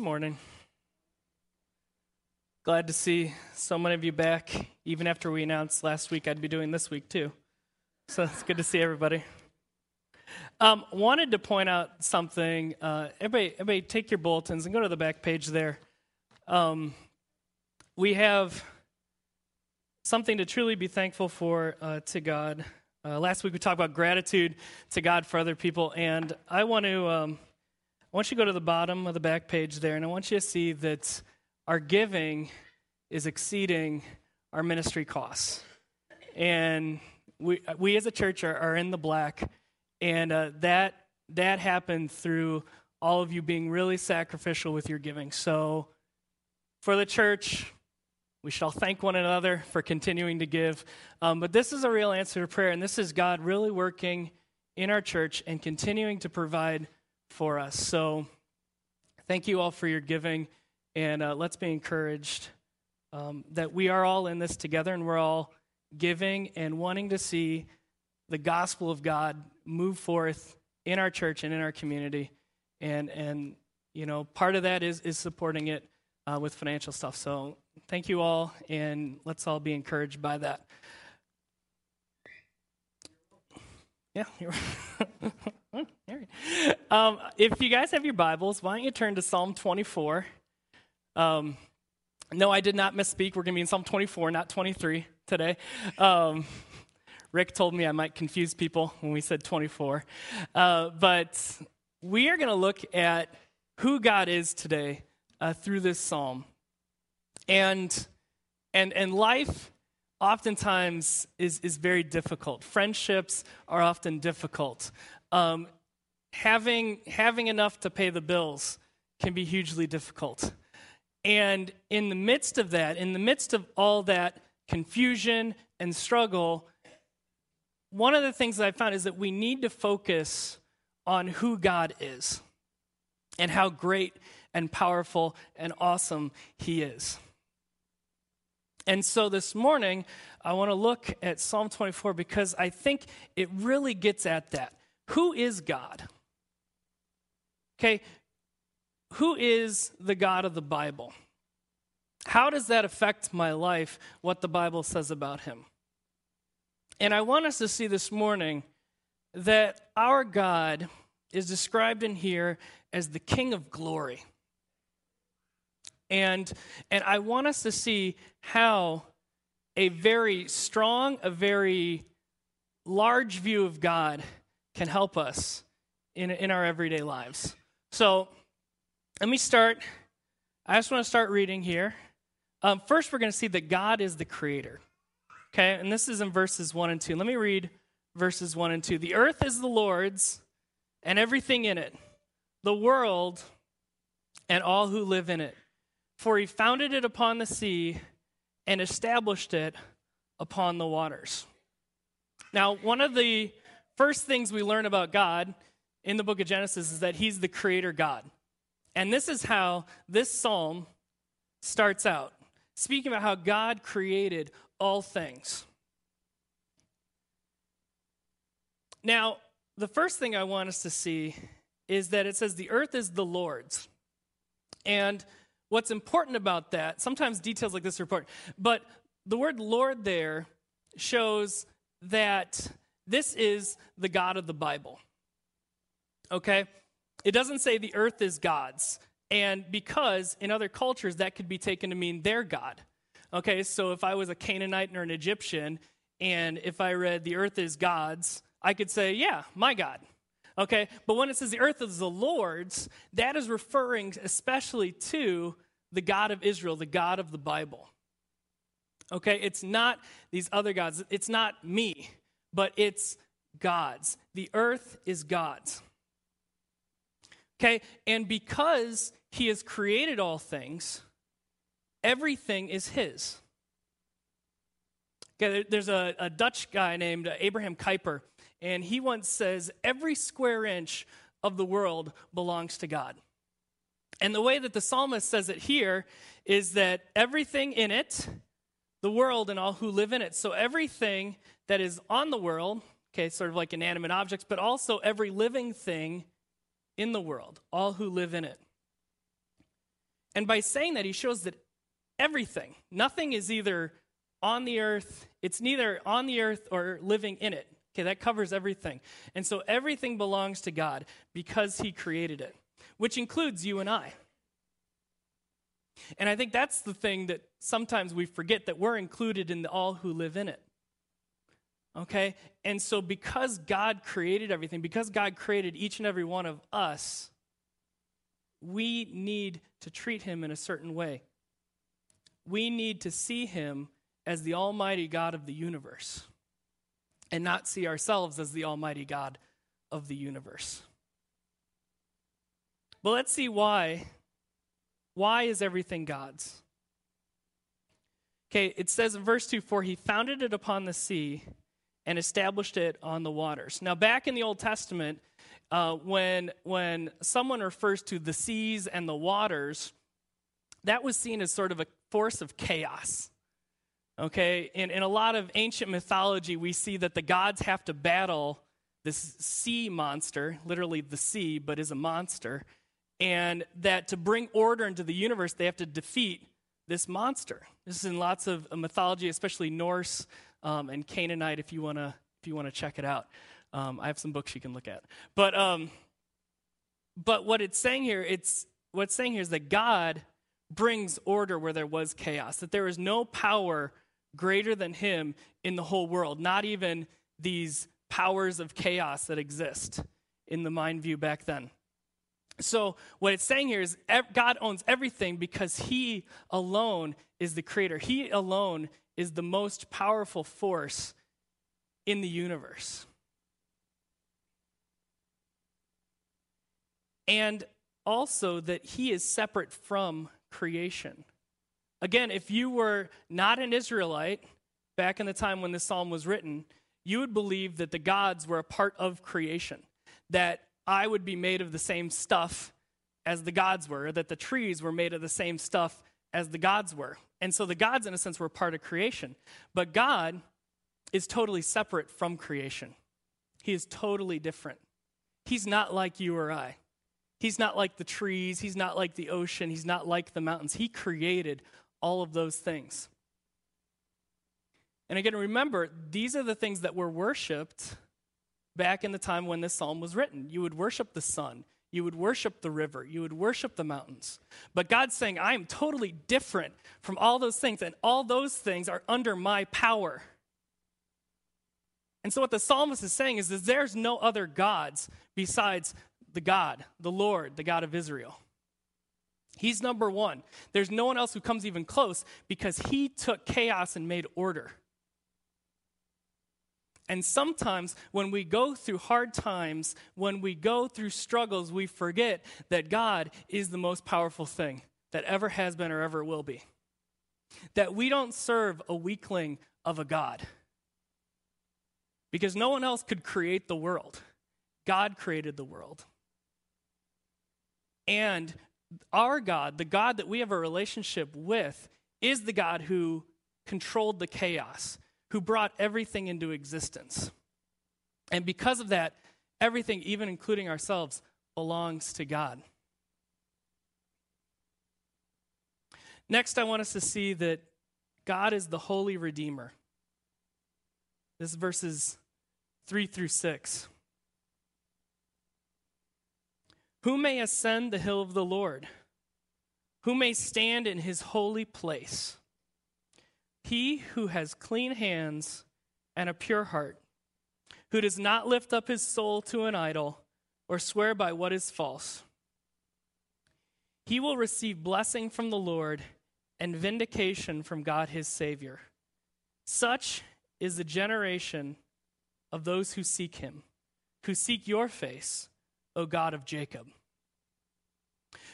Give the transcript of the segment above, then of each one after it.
Morning. Glad to see so many of you back, even after we announced last week I'd be doing this week too. So it's good to see everybody. Um, wanted to point out something. Uh, everybody, everybody, take your bulletins and go to the back page there. Um, we have something to truly be thankful for uh, to God. Uh, last week we talked about gratitude to God for other people, and I want to. Um, I want you to go to the bottom of the back page there, and I want you to see that our giving is exceeding our ministry costs. And we, we as a church are, are in the black, and uh, that, that happened through all of you being really sacrificial with your giving. So, for the church, we shall thank one another for continuing to give. Um, but this is a real answer to prayer, and this is God really working in our church and continuing to provide for us. So thank you all for your giving, and uh, let's be encouraged um, that we are all in this together and we're all giving and wanting to see the gospel of God move forth in our church and in our community. And, and you know, part of that is, is supporting it uh, with financial stuff. So thank you all, and let's all be encouraged by that. Yeah, um, if you guys have your Bibles, why don't you turn to Psalm 24? Um, no, I did not misspeak. We're going to be in Psalm 24, not 23 today. Um, Rick told me I might confuse people when we said 24. Uh, but we are going to look at who God is today uh, through this psalm. And, and, and life oftentimes is, is very difficult. Friendships are often difficult. Um, having, having enough to pay the bills can be hugely difficult. And in the midst of that, in the midst of all that confusion and struggle, one of the things that I found is that we need to focus on who God is and how great and powerful and awesome He is. And so this morning, I want to look at Psalm 24 because I think it really gets at that. Who is God? Okay, who is the God of the Bible? How does that affect my life, what the Bible says about him? And I want us to see this morning that our God is described in here as the King of glory. And, and I want us to see how a very strong, a very large view of God can help us in, in our everyday lives. So let me start. I just want to start reading here. Um, first, we're going to see that God is the creator. Okay, and this is in verses 1 and 2. Let me read verses 1 and 2. The earth is the Lord's and everything in it, the world and all who live in it. For he founded it upon the sea and established it upon the waters. Now, one of the first things we learn about God in the book of Genesis is that he's the creator God. And this is how this psalm starts out, speaking about how God created all things. Now, the first thing I want us to see is that it says the earth is the Lord's. And what's important about that, sometimes details like this are important, but the word Lord there shows that this is the God of the Bible. Okay? It doesn't say the earth is God's. And because in other cultures that could be taken to mean their God. Okay, so if I was a Canaanite or an Egyptian, and if I read the earth is God's, I could say, yeah, my God. Okay? But when it says the earth is the Lord's, that is referring especially to the God of Israel, the God of the Bible. Okay? It's not these other gods, it's not me, but it's God's. The earth is God's. Okay? And because he has created all things, everything is his. Okay, there's a, a Dutch guy named Abraham Kuyper and he once says, Every square inch of the world belongs to God. And the way that the psalmist says it here is that everything in it, the world and all who live in it, so everything that is on the world, okay, sort of like inanimate objects, but also every living thing in the world, all who live in it. And by saying that, he shows that everything, nothing is either on the earth, it's neither on the earth or living in it. Okay, that covers everything. And so everything belongs to God because he created it, which includes you and I. And I think that's the thing that sometimes we forget that we're included in the, all who live in it. Okay? And so because God created everything, because God created each and every one of us, we need to treat him in a certain way. We need to see him as the almighty God of the universe and not see ourselves as the almighty God of the universe. But let's see why why is everything God's? Okay, it says in verse 2 For he founded it upon the sea and established it on the waters. Now, back in the Old Testament, uh, when, when someone refers to the seas and the waters, that was seen as sort of a force of chaos. Okay, in, in a lot of ancient mythology, we see that the gods have to battle this sea monster, literally the sea, but is a monster and that to bring order into the universe, they have to defeat this monster. This is in lots of mythology, especially Norse um, and Canaanite. If you wanna, if you wanna check it out, um, I have some books you can look at. But, um, but what it's saying here, it's what's saying here is that God brings order where there was chaos. That there is no power greater than Him in the whole world. Not even these powers of chaos that exist in the mind view back then. So, what it's saying here is God owns everything because He alone is the creator. He alone is the most powerful force in the universe. And also that He is separate from creation. Again, if you were not an Israelite back in the time when this psalm was written, you would believe that the gods were a part of creation, that I would be made of the same stuff as the gods were, that the trees were made of the same stuff as the gods were. And so the gods, in a sense, were part of creation. But God is totally separate from creation, He is totally different. He's not like you or I. He's not like the trees. He's not like the ocean. He's not like the mountains. He created all of those things. And again, remember, these are the things that were worshiped back in the time when this psalm was written. You would worship the sun, you would worship the river, you would worship the mountains. But God's saying, I am totally different from all those things, and all those things are under my power. And so, what the psalmist is saying is that there's no other gods besides the God, the Lord, the God of Israel. He's number one. There's no one else who comes even close because he took chaos and made order. And sometimes when we go through hard times, when we go through struggles, we forget that God is the most powerful thing that ever has been or ever will be. That we don't serve a weakling of a God. Because no one else could create the world, God created the world. And our God, the God that we have a relationship with, is the God who controlled the chaos, who brought everything into existence. And because of that, everything, even including ourselves, belongs to God. Next, I want us to see that God is the holy redeemer. This is verses 3 through 6. Who may ascend the hill of the Lord? Who may stand in his holy place? He who has clean hands and a pure heart, who does not lift up his soul to an idol or swear by what is false. He will receive blessing from the Lord and vindication from God his Savior. Such is the generation of those who seek him, who seek your face, O God of Jacob.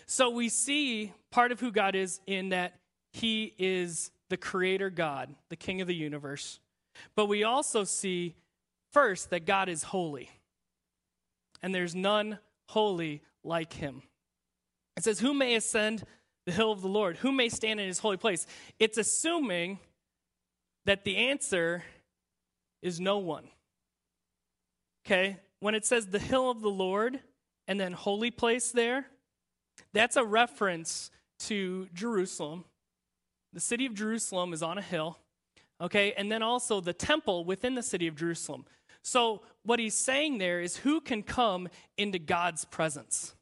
So we see part of who God is in that he is the creator God, the king of the universe. But we also see first that God is holy, and there's none holy like him. It says, Who may ascend the hill of the Lord? Who may stand in his holy place? It's assuming that the answer is no one. Okay? When it says the hill of the Lord and then holy place there, that's a reference to Jerusalem. The city of Jerusalem is on a hill, okay? And then also the temple within the city of Jerusalem. So, what he's saying there is who can come into God's presence?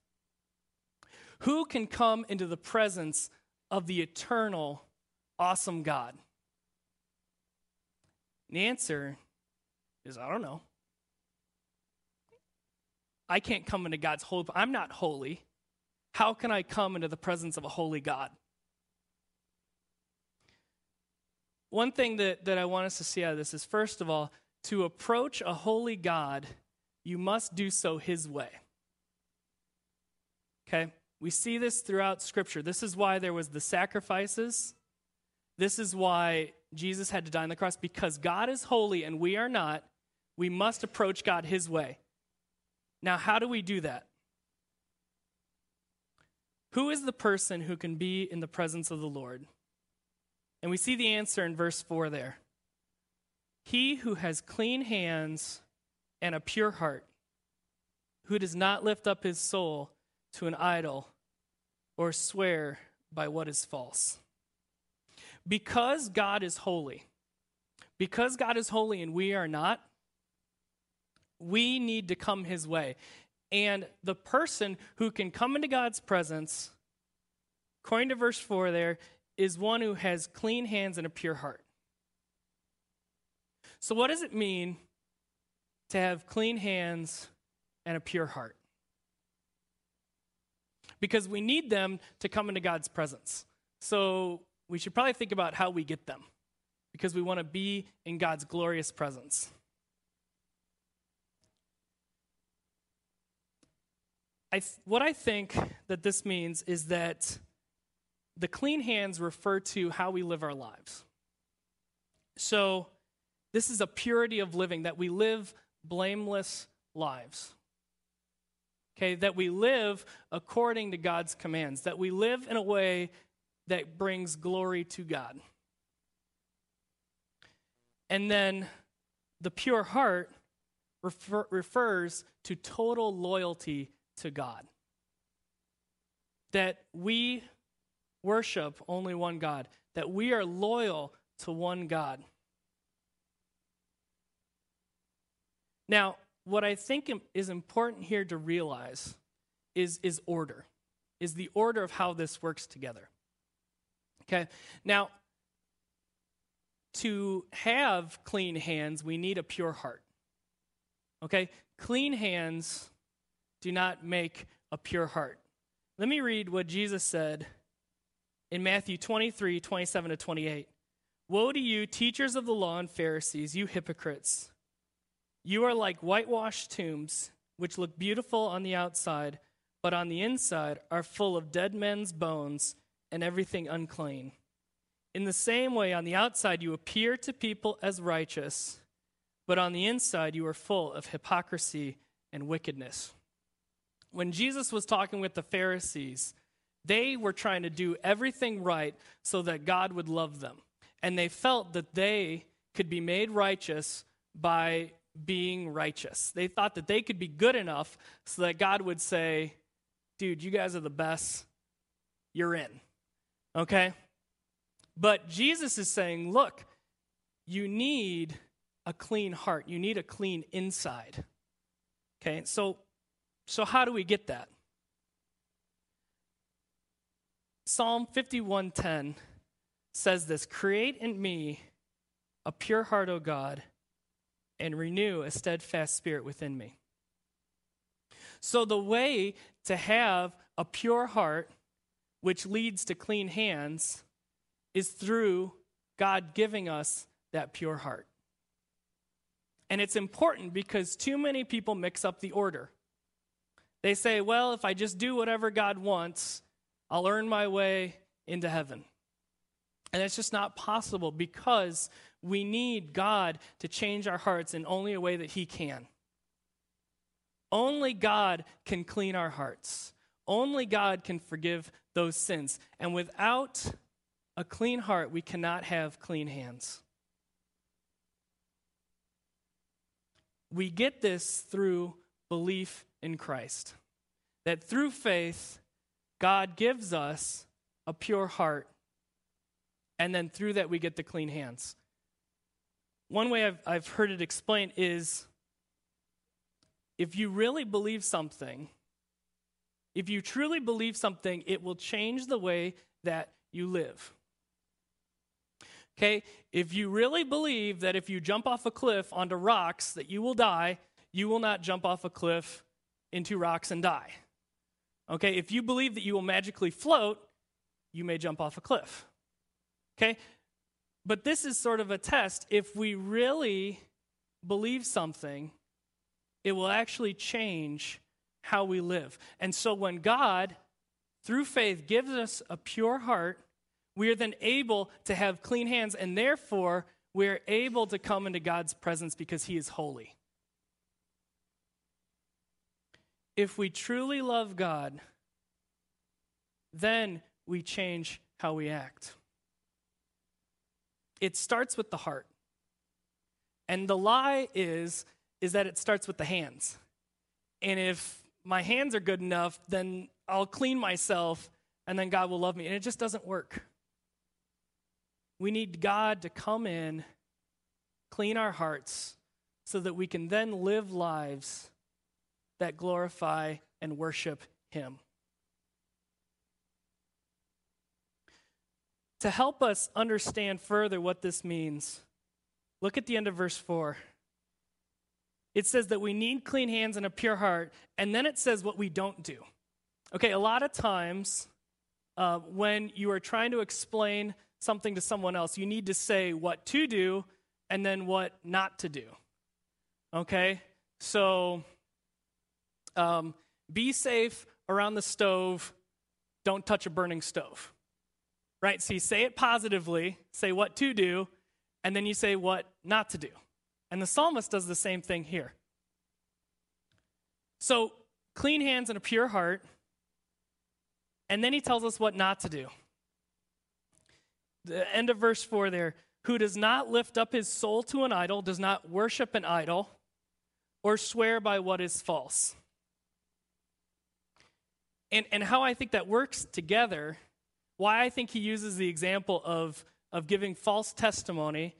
Who can come into the presence of the eternal, awesome God? And the answer is I don't know. I can't come into God's holy. I'm not holy. How can I come into the presence of a holy God? One thing that, that I want us to see out of this is first of all, to approach a holy God, you must do so his way. Okay? We see this throughout Scripture. This is why there was the sacrifices. This is why Jesus had to die on the cross, because God is holy and we are not. We must approach God his way. Now, how do we do that? Who is the person who can be in the presence of the Lord? And we see the answer in verse 4 there. He who has clean hands and a pure heart, who does not lift up his soul to an idol or swear by what is false. Because God is holy, because God is holy and we are not, we need to come his way. And the person who can come into God's presence, according to verse 4 there, is one who has clean hands and a pure heart. So, what does it mean to have clean hands and a pure heart? Because we need them to come into God's presence. So, we should probably think about how we get them because we want to be in God's glorious presence. I th- what I think that this means is that the clean hands refer to how we live our lives. So, this is a purity of living, that we live blameless lives. Okay, that we live according to God's commands, that we live in a way that brings glory to God. And then the pure heart refer, refers to total loyalty to God. That we worship only one God, that we are loyal to one God. Now, what I think is important here to realize is, is order, is the order of how this works together. Okay? Now, to have clean hands, we need a pure heart. Okay? Clean hands do not make a pure heart. Let me read what Jesus said in Matthew 23 27 to 28. Woe to you, teachers of the law and Pharisees, you hypocrites! You are like whitewashed tombs, which look beautiful on the outside, but on the inside are full of dead men's bones and everything unclean. In the same way, on the outside you appear to people as righteous, but on the inside you are full of hypocrisy and wickedness. When Jesus was talking with the Pharisees, they were trying to do everything right so that God would love them. And they felt that they could be made righteous by being righteous. They thought that they could be good enough so that God would say, dude, you guys are the best. You're in. Okay? But Jesus is saying, look, you need a clean heart. You need a clean inside. Okay? So so how do we get that? Psalm 51:10 says this, "Create in me a pure heart, O God, and renew a steadfast spirit within me. So, the way to have a pure heart, which leads to clean hands, is through God giving us that pure heart. And it's important because too many people mix up the order. They say, well, if I just do whatever God wants, I'll earn my way into heaven. And it's just not possible because we need God to change our hearts in only a way that He can. Only God can clean our hearts. Only God can forgive those sins. And without a clean heart, we cannot have clean hands. We get this through belief in Christ. That through faith, God gives us a pure heart, and then through that we get the clean hands. One way I've, I've heard it explained is if you really believe something, if you truly believe something, it will change the way that you live. Okay? If you really believe that if you jump off a cliff onto rocks that you will die, you will not jump off a cliff into rocks and die. Okay? If you believe that you will magically float, you may jump off a cliff. Okay? But this is sort of a test. If we really believe something, it will actually change how we live. And so when God, through faith, gives us a pure heart, we are then able to have clean hands, and therefore we are able to come into God's presence because He is holy. If we truly love God, then we change how we act. It starts with the heart. And the lie is is that it starts with the hands. And if my hands are good enough, then I'll clean myself and then God will love me. And it just doesn't work. We need God to come in, clean our hearts, so that we can then live lives that glorify and worship Him. To help us understand further what this means, look at the end of verse 4 it says that we need clean hands and a pure heart, and then it says what we don't do. Okay, a lot of times uh, when you are trying to explain something to someone else, you need to say what to do and then what not to do. Okay, so um, be safe around the stove, don't touch a burning stove. Right? So you say it positively, say what to do, and then you say what not to do. And the psalmist does the same thing here. So, clean hands and a pure heart. And then he tells us what not to do. The end of verse 4 there who does not lift up his soul to an idol, does not worship an idol, or swear by what is false. And, and how I think that works together, why I think he uses the example of, of giving false testimony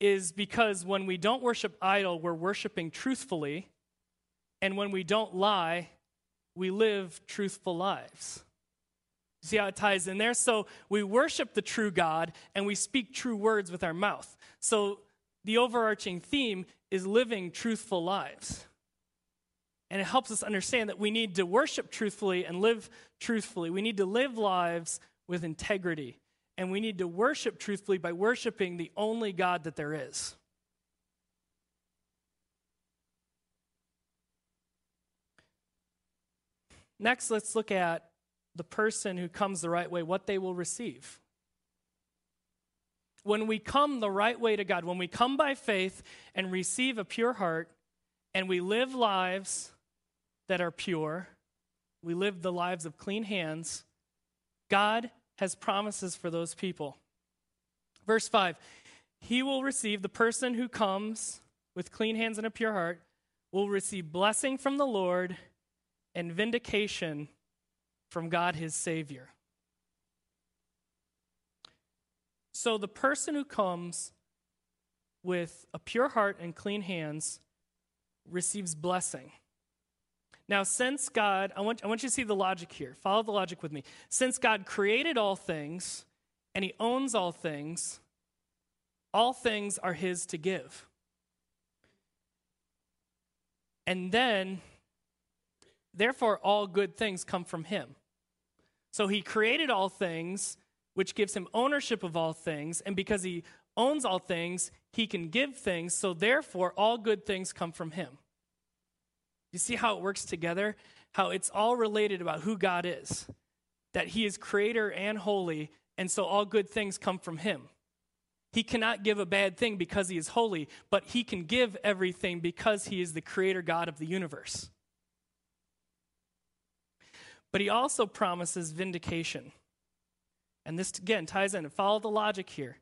is because when we don't worship idol, we're worshiping truthfully. And when we don't lie, we live truthful lives. See how it ties in there? So we worship the true God and we speak true words with our mouth. So the overarching theme is living truthful lives. And it helps us understand that we need to worship truthfully and live truthfully. We need to live lives with integrity and we need to worship truthfully by worshiping the only God that there is. Next, let's look at the person who comes the right way, what they will receive. When we come the right way to God, when we come by faith and receive a pure heart, and we live lives that are pure, we live the lives of clean hands, God has promises for those people. Verse 5 He will receive, the person who comes with clean hands and a pure heart, will receive blessing from the Lord and vindication from God his Savior. So the person who comes with a pure heart and clean hands receives blessing. Now, since God, I want, I want you to see the logic here. Follow the logic with me. Since God created all things and He owns all things, all things are His to give. And then, therefore, all good things come from Him. So He created all things, which gives Him ownership of all things. And because He owns all things, He can give things. So, therefore, all good things come from Him. You see how it works together? How it's all related about who God is. That He is creator and holy, and so all good things come from Him. He cannot give a bad thing because He is holy, but He can give everything because He is the creator God of the universe. But He also promises vindication. And this, again, ties in. Follow the logic here.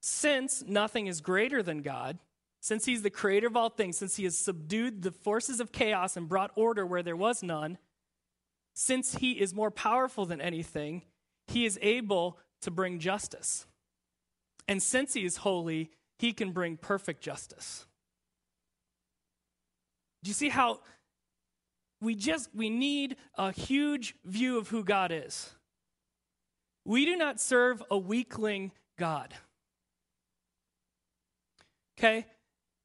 Since nothing is greater than God, since he's the creator of all things, since he has subdued the forces of chaos and brought order where there was none, since he is more powerful than anything, he is able to bring justice. And since he is holy, he can bring perfect justice. Do you see how we just we need a huge view of who God is? We do not serve a weakling God. Okay?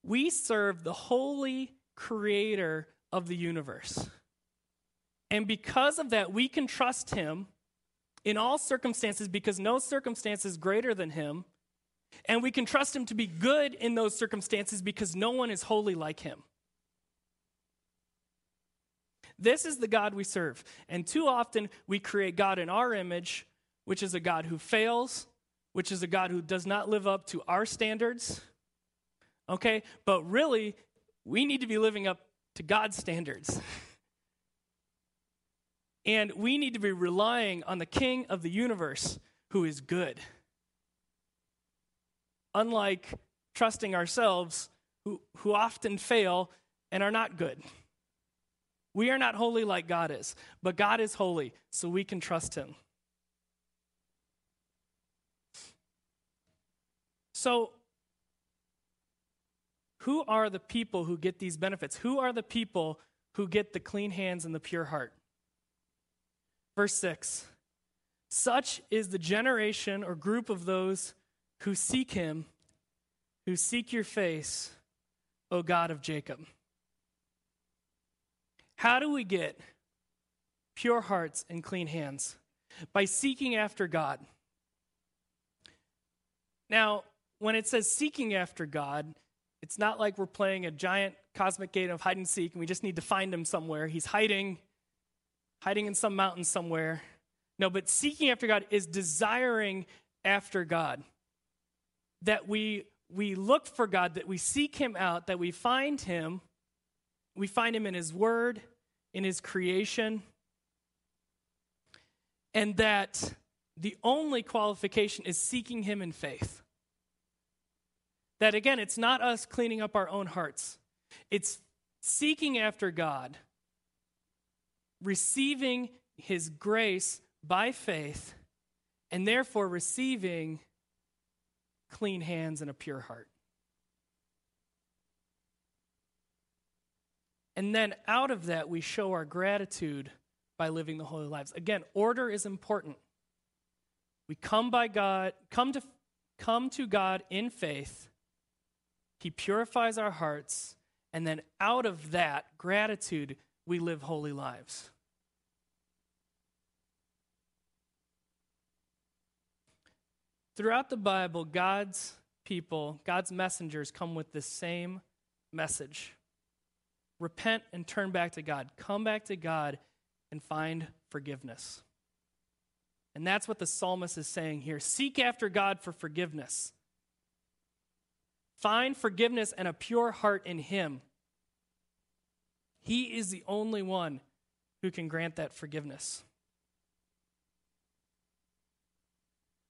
We serve the holy creator of the universe. And because of that, we can trust him in all circumstances because no circumstance is greater than him. And we can trust him to be good in those circumstances because no one is holy like him. This is the God we serve. And too often we create God in our image, which is a God who fails, which is a God who does not live up to our standards. Okay? But really, we need to be living up to God's standards. and we need to be relying on the King of the universe who is good. Unlike trusting ourselves, who, who often fail and are not good. We are not holy like God is, but God is holy, so we can trust Him. So, who are the people who get these benefits? Who are the people who get the clean hands and the pure heart? Verse 6 Such is the generation or group of those who seek Him, who seek your face, O God of Jacob. How do we get pure hearts and clean hands? By seeking after God. Now, when it says seeking after God, it's not like we're playing a giant cosmic game of hide and seek and we just need to find him somewhere. He's hiding, hiding in some mountain somewhere. No, but seeking after God is desiring after God. That we we look for God, that we seek him out, that we find him. We find him in his word, in his creation. And that the only qualification is seeking him in faith. That again, it's not us cleaning up our own hearts, it's seeking after God, receiving His grace by faith, and therefore receiving clean hands and a pure heart. And then out of that, we show our gratitude by living the holy lives. Again, order is important. We come by God, come to come to God in faith he purifies our hearts, and then out of that gratitude, we live holy lives. Throughout the Bible, God's people, God's messengers come with the same message repent and turn back to God. Come back to God and find forgiveness. And that's what the psalmist is saying here. Seek after God for forgiveness. Find forgiveness and a pure heart in Him. He is the only one who can grant that forgiveness.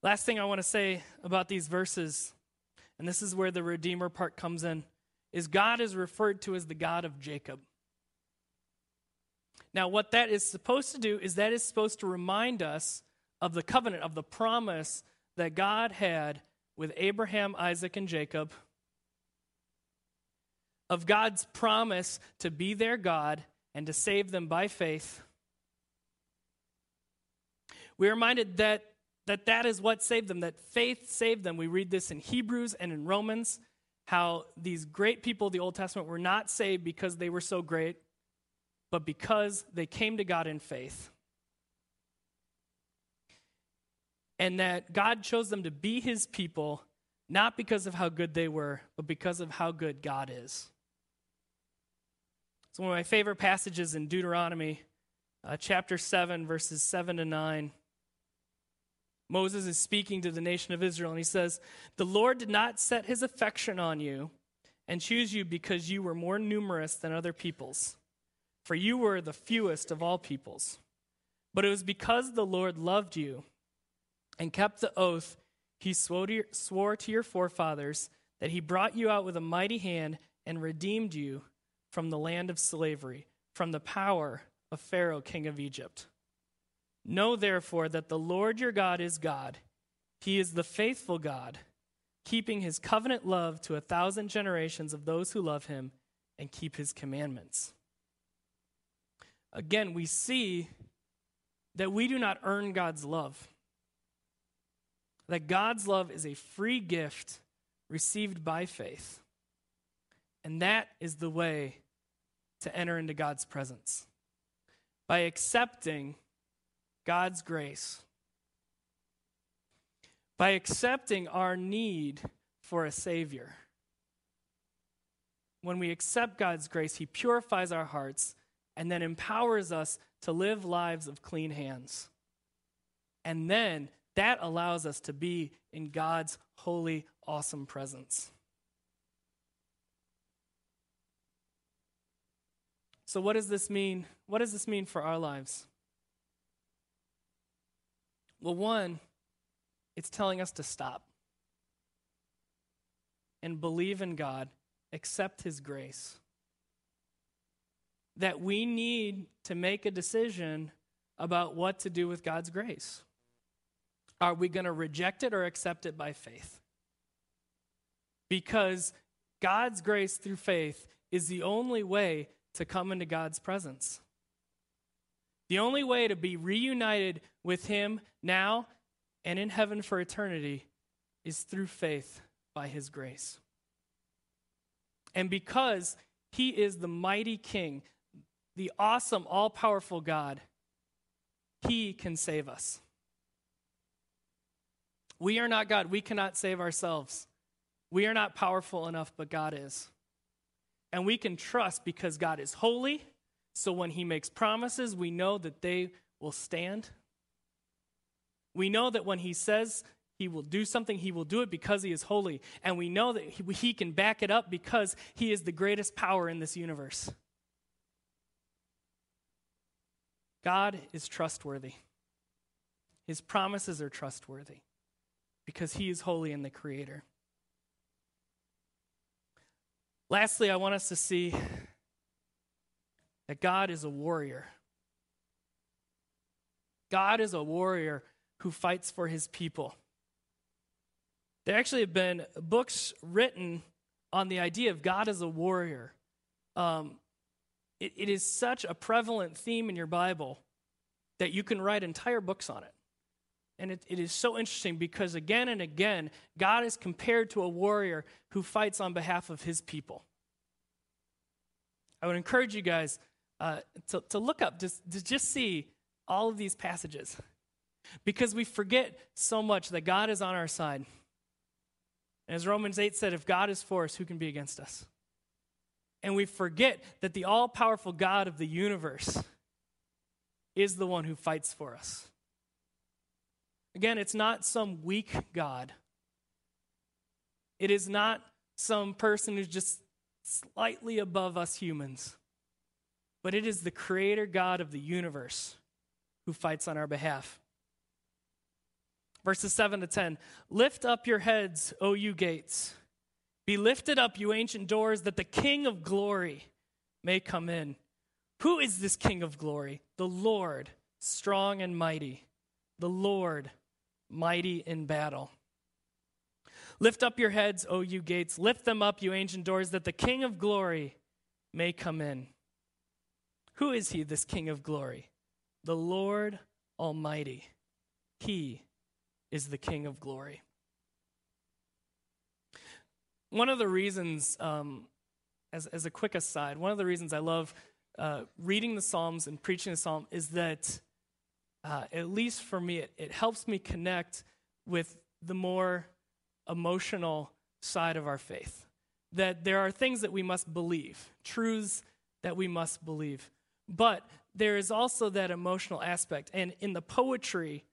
Last thing I want to say about these verses, and this is where the Redeemer part comes in, is God is referred to as the God of Jacob. Now, what that is supposed to do is that is supposed to remind us of the covenant, of the promise that God had with Abraham, Isaac, and Jacob of God's promise to be their God and to save them by faith. We're reminded that that, that is what saved them, that faith saved them. We read this in Hebrews and in Romans, how these great people of the Old Testament were not saved because they were so great, but because they came to God in faith. And that God chose them to be his people, not because of how good they were, but because of how good God is. It's one of my favorite passages in Deuteronomy, uh, chapter 7, verses 7 to 9. Moses is speaking to the nation of Israel, and he says, The Lord did not set his affection on you and choose you because you were more numerous than other peoples, for you were the fewest of all peoples. But it was because the Lord loved you and kept the oath he swore to your, swore to your forefathers that he brought you out with a mighty hand and redeemed you from the land of slavery, from the power of Pharaoh, king of Egypt. Know therefore that the Lord your God is God. He is the faithful God, keeping his covenant love to a thousand generations of those who love him and keep his commandments. Again, we see that we do not earn God's love, that God's love is a free gift received by faith. And that is the way to enter into God's presence by accepting God's grace, by accepting our need for a Savior. When we accept God's grace, He purifies our hearts and then empowers us to live lives of clean hands. And then that allows us to be in God's holy, awesome presence. So, what does this mean? What does this mean for our lives? Well, one, it's telling us to stop and believe in God, accept His grace. That we need to make a decision about what to do with God's grace. Are we going to reject it or accept it by faith? Because God's grace through faith is the only way to come into God's presence. The only way to be reunited with Him now and in heaven for eternity is through faith by His grace. And because He is the mighty King, the awesome, all powerful God, He can save us. We are not God. We cannot save ourselves. We are not powerful enough, but God is. And we can trust because God is holy. So when he makes promises, we know that they will stand. We know that when he says he will do something, he will do it because he is holy. And we know that he, can back it up because he is the greatest power in this universe. God is trustworthy. His promises are trustworthy because he is holy and the creator. Lastly, I want us to see that God is a warrior. God is a warrior who fights for his people. There actually have been books written on the idea of God as a warrior. Um, it, it is such a prevalent theme in your Bible that you can write entire books on it. And it, it is so interesting because again and again, God is compared to a warrior who fights on behalf of his people. I would encourage you guys uh, to, to look up, just, to just see all of these passages. Because we forget so much that God is on our side. As Romans 8 said, if God is for us, who can be against us? And we forget that the all powerful God of the universe is the one who fights for us. Again, it's not some weak God. It is not some person who's just slightly above us humans, but it is the creator God of the universe who fights on our behalf. Verses 7 to 10 Lift up your heads, O you gates. Be lifted up, you ancient doors, that the King of glory may come in. Who is this King of glory? The Lord, strong and mighty. The Lord, mighty in battle. Lift up your heads, O you gates. Lift them up, you ancient doors, that the King of glory may come in. Who is he, this King of glory? The Lord Almighty. He is the King of glory. One of the reasons, um, as, as a quick aside, one of the reasons I love uh, reading the Psalms and preaching the Psalm is that uh, at least for me, it, it helps me connect with the more emotional side of our faith. That there are things that we must believe, truths that we must believe. But there is also that emotional aspect. And in the poetry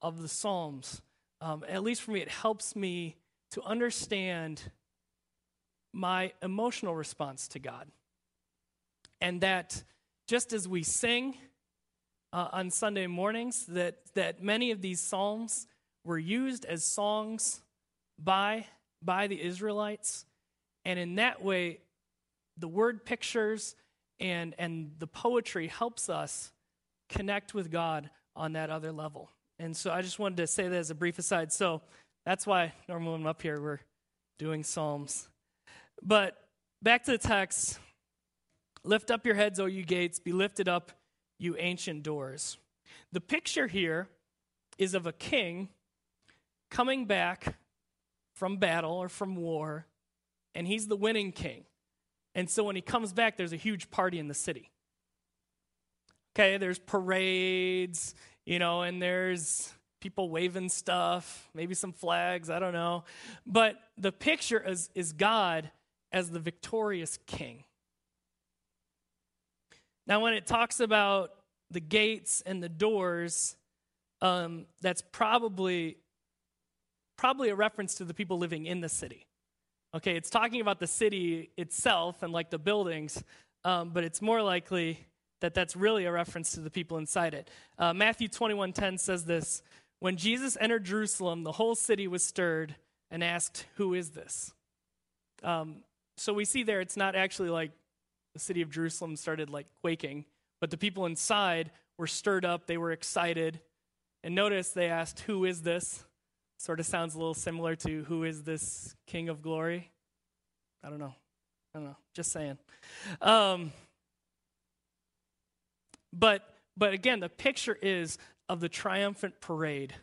of the Psalms, um, at least for me, it helps me to understand my emotional response to God. And that just as we sing, uh, on Sunday mornings that, that many of these psalms were used as songs by, by the Israelites. And in that way, the word pictures and, and the poetry helps us connect with God on that other level. And so I just wanted to say that as a brief aside. So that's why normally when I'm up here, we're doing Psalms. But back to the text Lift up your heads, O you gates, be lifted up, you ancient doors. The picture here is of a king coming back from battle or from war, and he's the winning king. And so when he comes back, there's a huge party in the city. Okay, there's parades, you know, and there's people waving stuff, maybe some flags, I don't know. But the picture is, is God as the victorious king. Now, when it talks about the gates and the doors, um, that's probably probably a reference to the people living in the city. Okay, it's talking about the city itself and like the buildings, um, but it's more likely that that's really a reference to the people inside it. Uh, Matthew 21:10 says this: When Jesus entered Jerusalem, the whole city was stirred and asked, "Who is this?" Um, so we see there, it's not actually like the city of Jerusalem started like quaking, but the people inside were stirred up. They were excited, and notice they asked, "Who is this?" Sort of sounds a little similar to who is this King of Glory? I don't know. I don't know. Just saying. Um, but but again, the picture is of the triumphant parade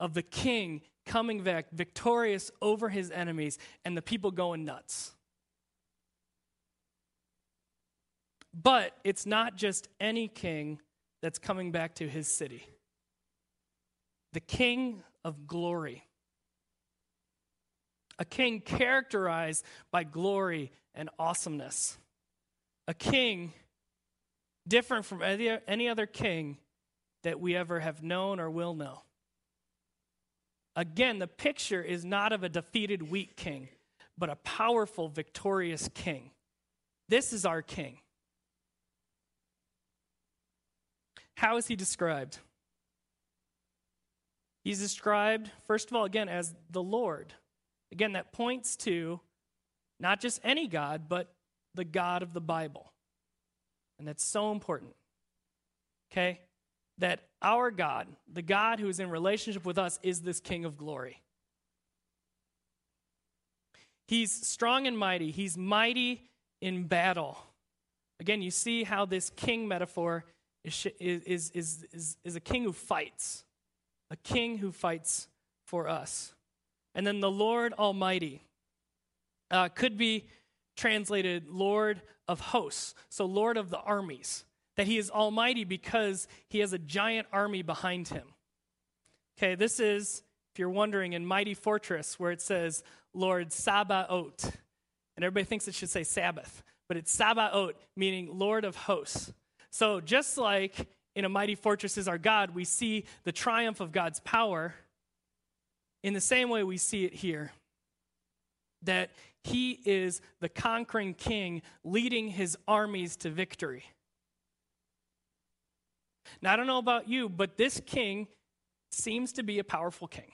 of the king coming back victorious over his enemies and the people going nuts. But it's not just any king that's coming back to his city. The king of glory. A king characterized by glory and awesomeness. A king different from any other king that we ever have known or will know. Again, the picture is not of a defeated, weak king, but a powerful, victorious king. This is our king. How is he described? He's described, first of all, again, as the Lord. Again, that points to not just any God, but the God of the Bible. And that's so important. Okay? That our God, the God who is in relationship with us, is this King of glory. He's strong and mighty, he's mighty in battle. Again, you see how this king metaphor is, is, is, is, is a king who fights a king who fights for us. And then the Lord Almighty uh, could be translated Lord of hosts, so Lord of the armies. That he is almighty because he has a giant army behind him. Okay, this is, if you're wondering, in Mighty Fortress, where it says Lord Sabaoth. And everybody thinks it should say Sabbath, but it's Sabaoth, meaning Lord of hosts. So just like in a mighty fortress is our God, we see the triumph of God's power. In the same way, we see it here that he is the conquering king leading his armies to victory. Now, I don't know about you, but this king seems to be a powerful king.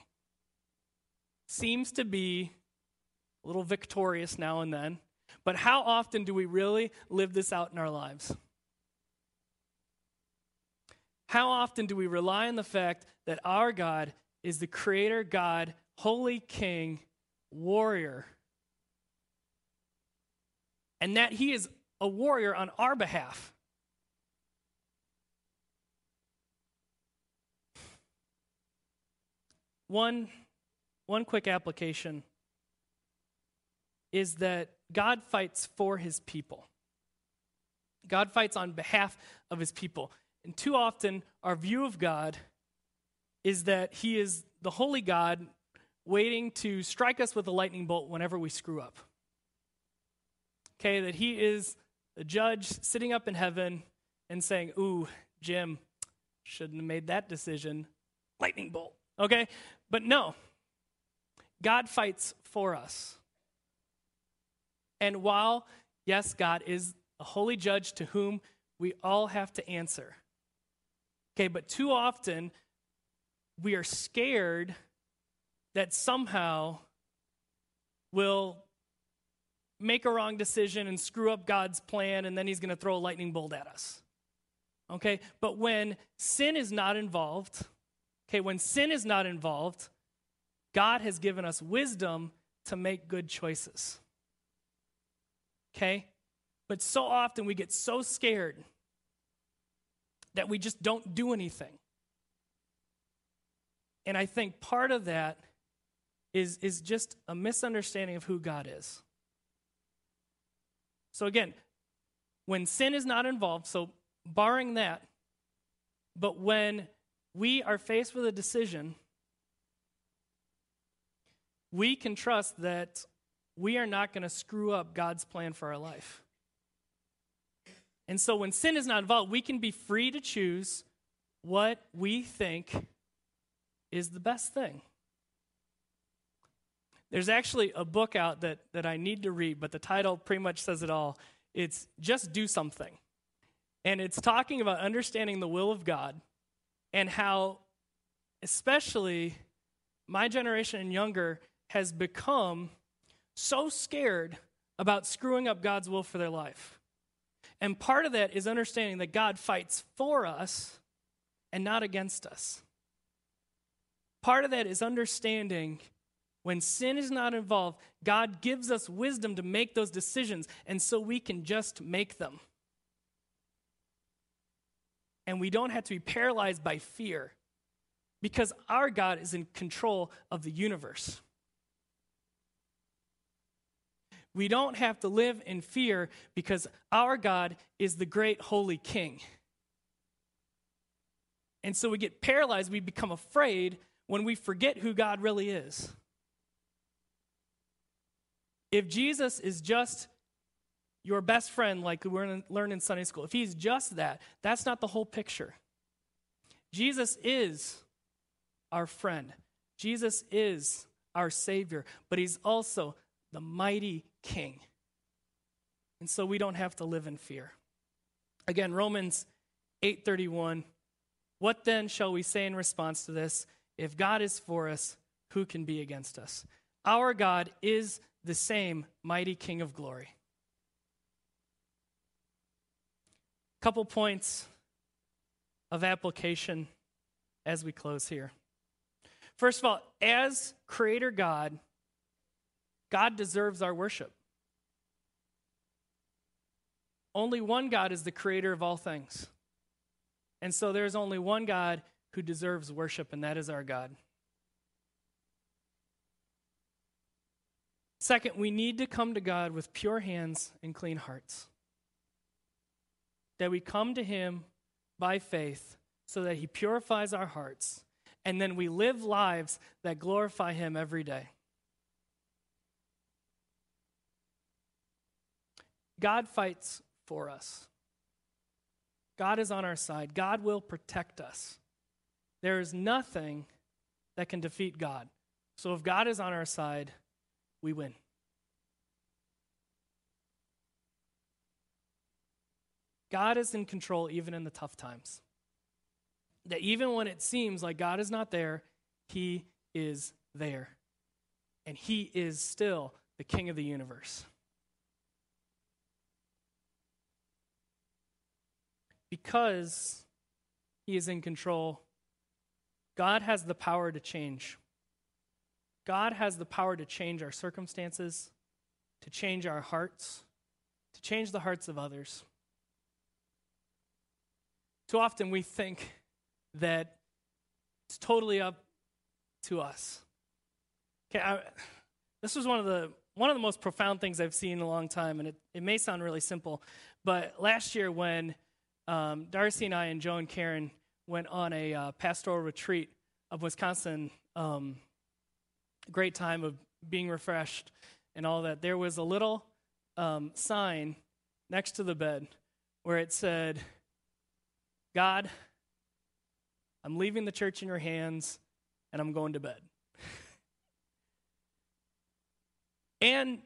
Seems to be a little victorious now and then. But how often do we really live this out in our lives? How often do we rely on the fact that our God is the creator God, holy king, warrior, and that he is a warrior on our behalf? One, one quick application is that God fights for his people. God fights on behalf of his people. And too often, our view of God is that He is the holy God waiting to strike us with a lightning bolt whenever we screw up. Okay, that He is the judge sitting up in heaven and saying, Ooh, Jim, shouldn't have made that decision. Lightning bolt. Okay? But no, God fights for us. And while, yes, God is a holy judge to whom we all have to answer, Okay, but too often we are scared that somehow we'll make a wrong decision and screw up God's plan, and then He's going to throw a lightning bolt at us. Okay? But when sin is not involved, okay, when sin is not involved, God has given us wisdom to make good choices. Okay? But so often we get so scared that we just don't do anything. And I think part of that is, is just a misunderstanding of who God is. So, again, when sin is not involved, so barring that, but when we are faced with a decision, we can trust that we are not going to screw up God's plan for our life. And so when sin is not involved, we can be free to choose what we think is the best thing. There's actually a book out that, that I need to read, but the title pretty much says it all. It's Just Do Something. And it's talking about understanding the will of God and how, especially my generation and younger, has become so scared about screwing up God's will for their life. And part of that is understanding that God fights for us and not against us. Part of that is understanding when sin is not involved, God gives us wisdom to make those decisions, and so we can just make them. And we don't have to be paralyzed by fear because our God is in control of the universe. We don't have to live in fear because our God is the great holy king. And so we get paralyzed, we become afraid when we forget who God really is. If Jesus is just your best friend, like we learn in Sunday school, if he's just that, that's not the whole picture. Jesus is our friend, Jesus is our Savior, but he's also the mighty King. And so we don't have to live in fear. Again, Romans 8:31 What then shall we say in response to this? If God is for us, who can be against us? Our God is the same mighty King of glory. Couple points of application as we close here. First of all, as Creator God, God deserves our worship. Only one God is the creator of all things. And so there's only one God who deserves worship, and that is our God. Second, we need to come to God with pure hands and clean hearts. That we come to Him by faith so that He purifies our hearts, and then we live lives that glorify Him every day. God fights for us. God is on our side. God will protect us. There is nothing that can defeat God. So if God is on our side, we win. God is in control even in the tough times. That even when it seems like God is not there, He is there. And He is still the King of the universe. Because He is in control, God has the power to change. God has the power to change our circumstances, to change our hearts, to change the hearts of others. Too often we think that it's totally up to us. Okay, I, this was one of the one of the most profound things I've seen in a long time, and it, it may sound really simple, but last year when um, Darcy and I and Joe and Karen went on a uh, pastoral retreat of Wisconsin um, great time of being refreshed and all that, there was a little um, sign next to the bed where it said, God, I'm leaving the church in your hands and I'm going to bed. and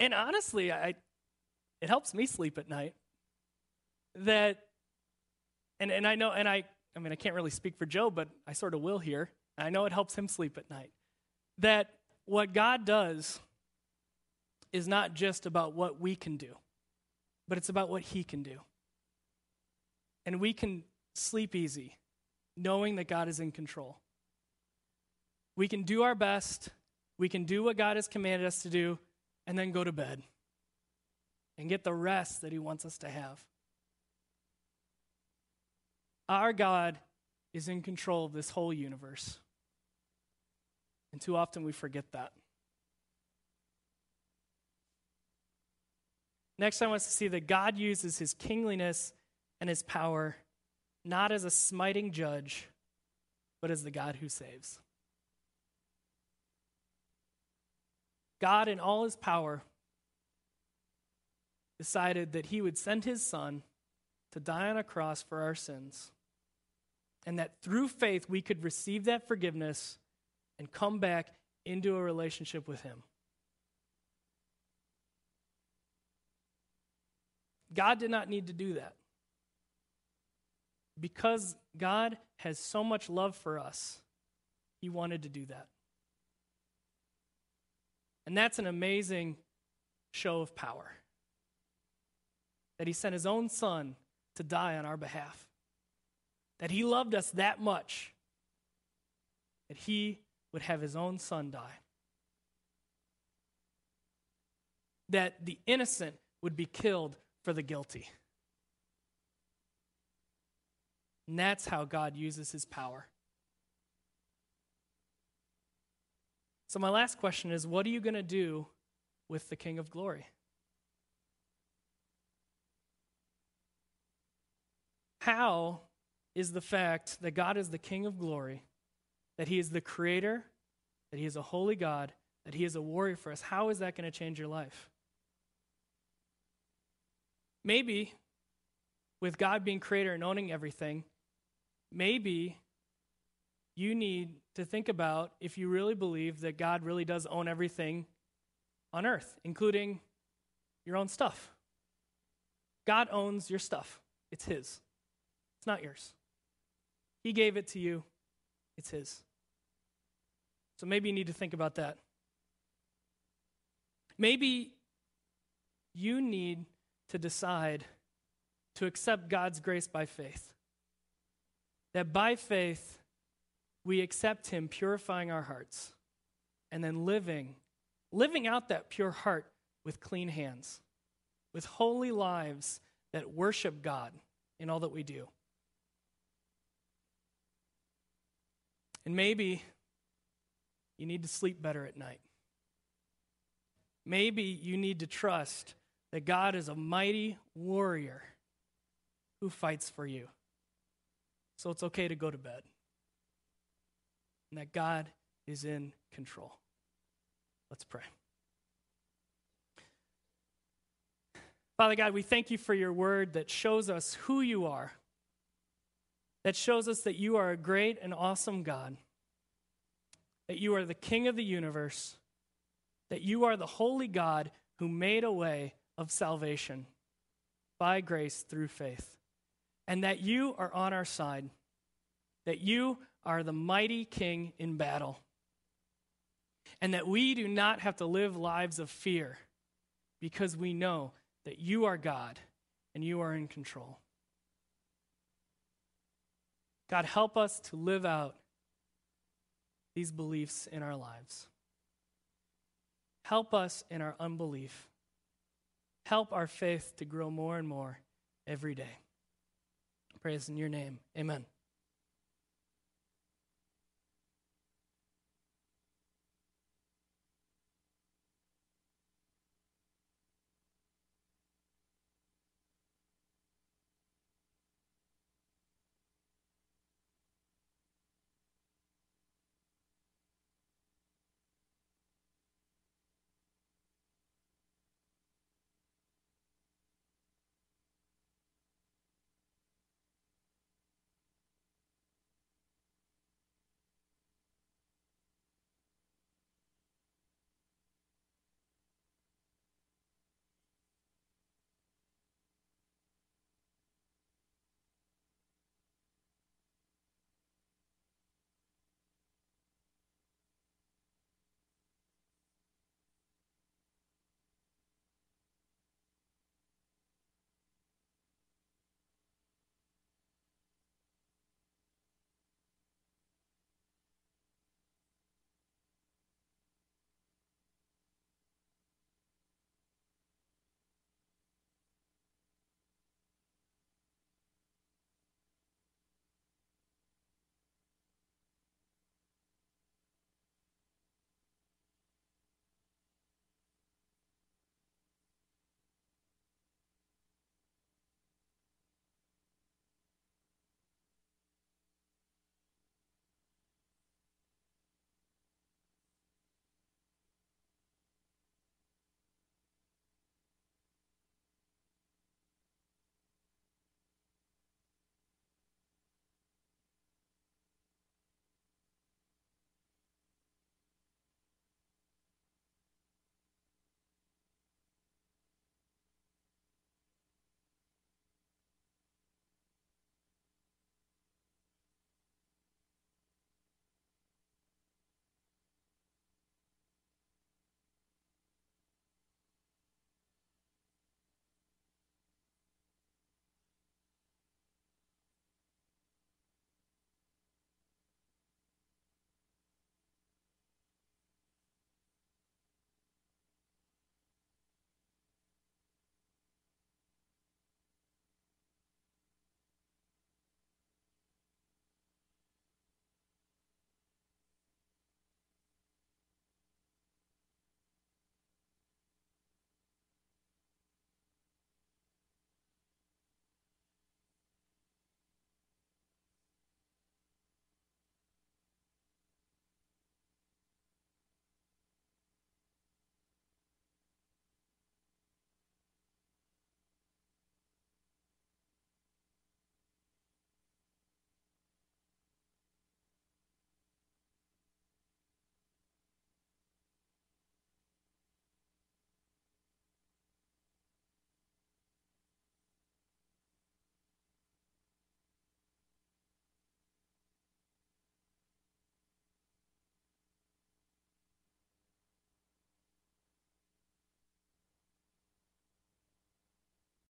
and honestly, I it helps me sleep at night. That and, and I know and I I mean I can't really speak for Joe, but I sort of will here. I know it helps him sleep at night that what God does is not just about what we can do, but it's about what He can do. and we can sleep easy, knowing that God is in control. We can do our best, we can do what God has commanded us to do, and then go to bed and get the rest that He wants us to have. Our God is in control of this whole universe. And too often we forget that. Next, I want us to see that God uses his kingliness and his power not as a smiting judge, but as the God who saves. God, in all his power, decided that he would send his son to die on a cross for our sins, and that through faith we could receive that forgiveness and come back into a relationship with him. God did not need to do that. Because God has so much love for us, He wanted to do that. And that's an amazing show of power. That He sent His own Son to die on our behalf. That He loved us that much that He would have His own Son die. That the innocent would be killed for the guilty. And that's how God uses his power. So, my last question is what are you going to do with the King of Glory? How is the fact that God is the King of Glory, that he is the creator, that he is a holy God, that he is a warrior for us, how is that going to change your life? Maybe with God being creator and owning everything, maybe you need to think about if you really believe that God really does own everything on earth, including your own stuff. God owns your stuff, it's His, it's not yours. He gave it to you, it's His. So maybe you need to think about that. Maybe you need to decide to accept God's grace by faith. That by faith, we accept Him purifying our hearts and then living, living out that pure heart with clean hands, with holy lives that worship God in all that we do. And maybe you need to sleep better at night. Maybe you need to trust that God is a mighty warrior who fights for you. So it's okay to go to bed. And that God is in control. Let's pray. Father God, we thank you for your word that shows us who you are, that shows us that you are a great and awesome God, that you are the King of the universe, that you are the holy God who made a way of salvation by grace through faith, and that you are on our side, that you are the mighty king in battle, and that we do not have to live lives of fear because we know that you are God and you are in control. God, help us to live out these beliefs in our lives. Help us in our unbelief. Help our faith to grow more and more every day. Praise in your name. Amen.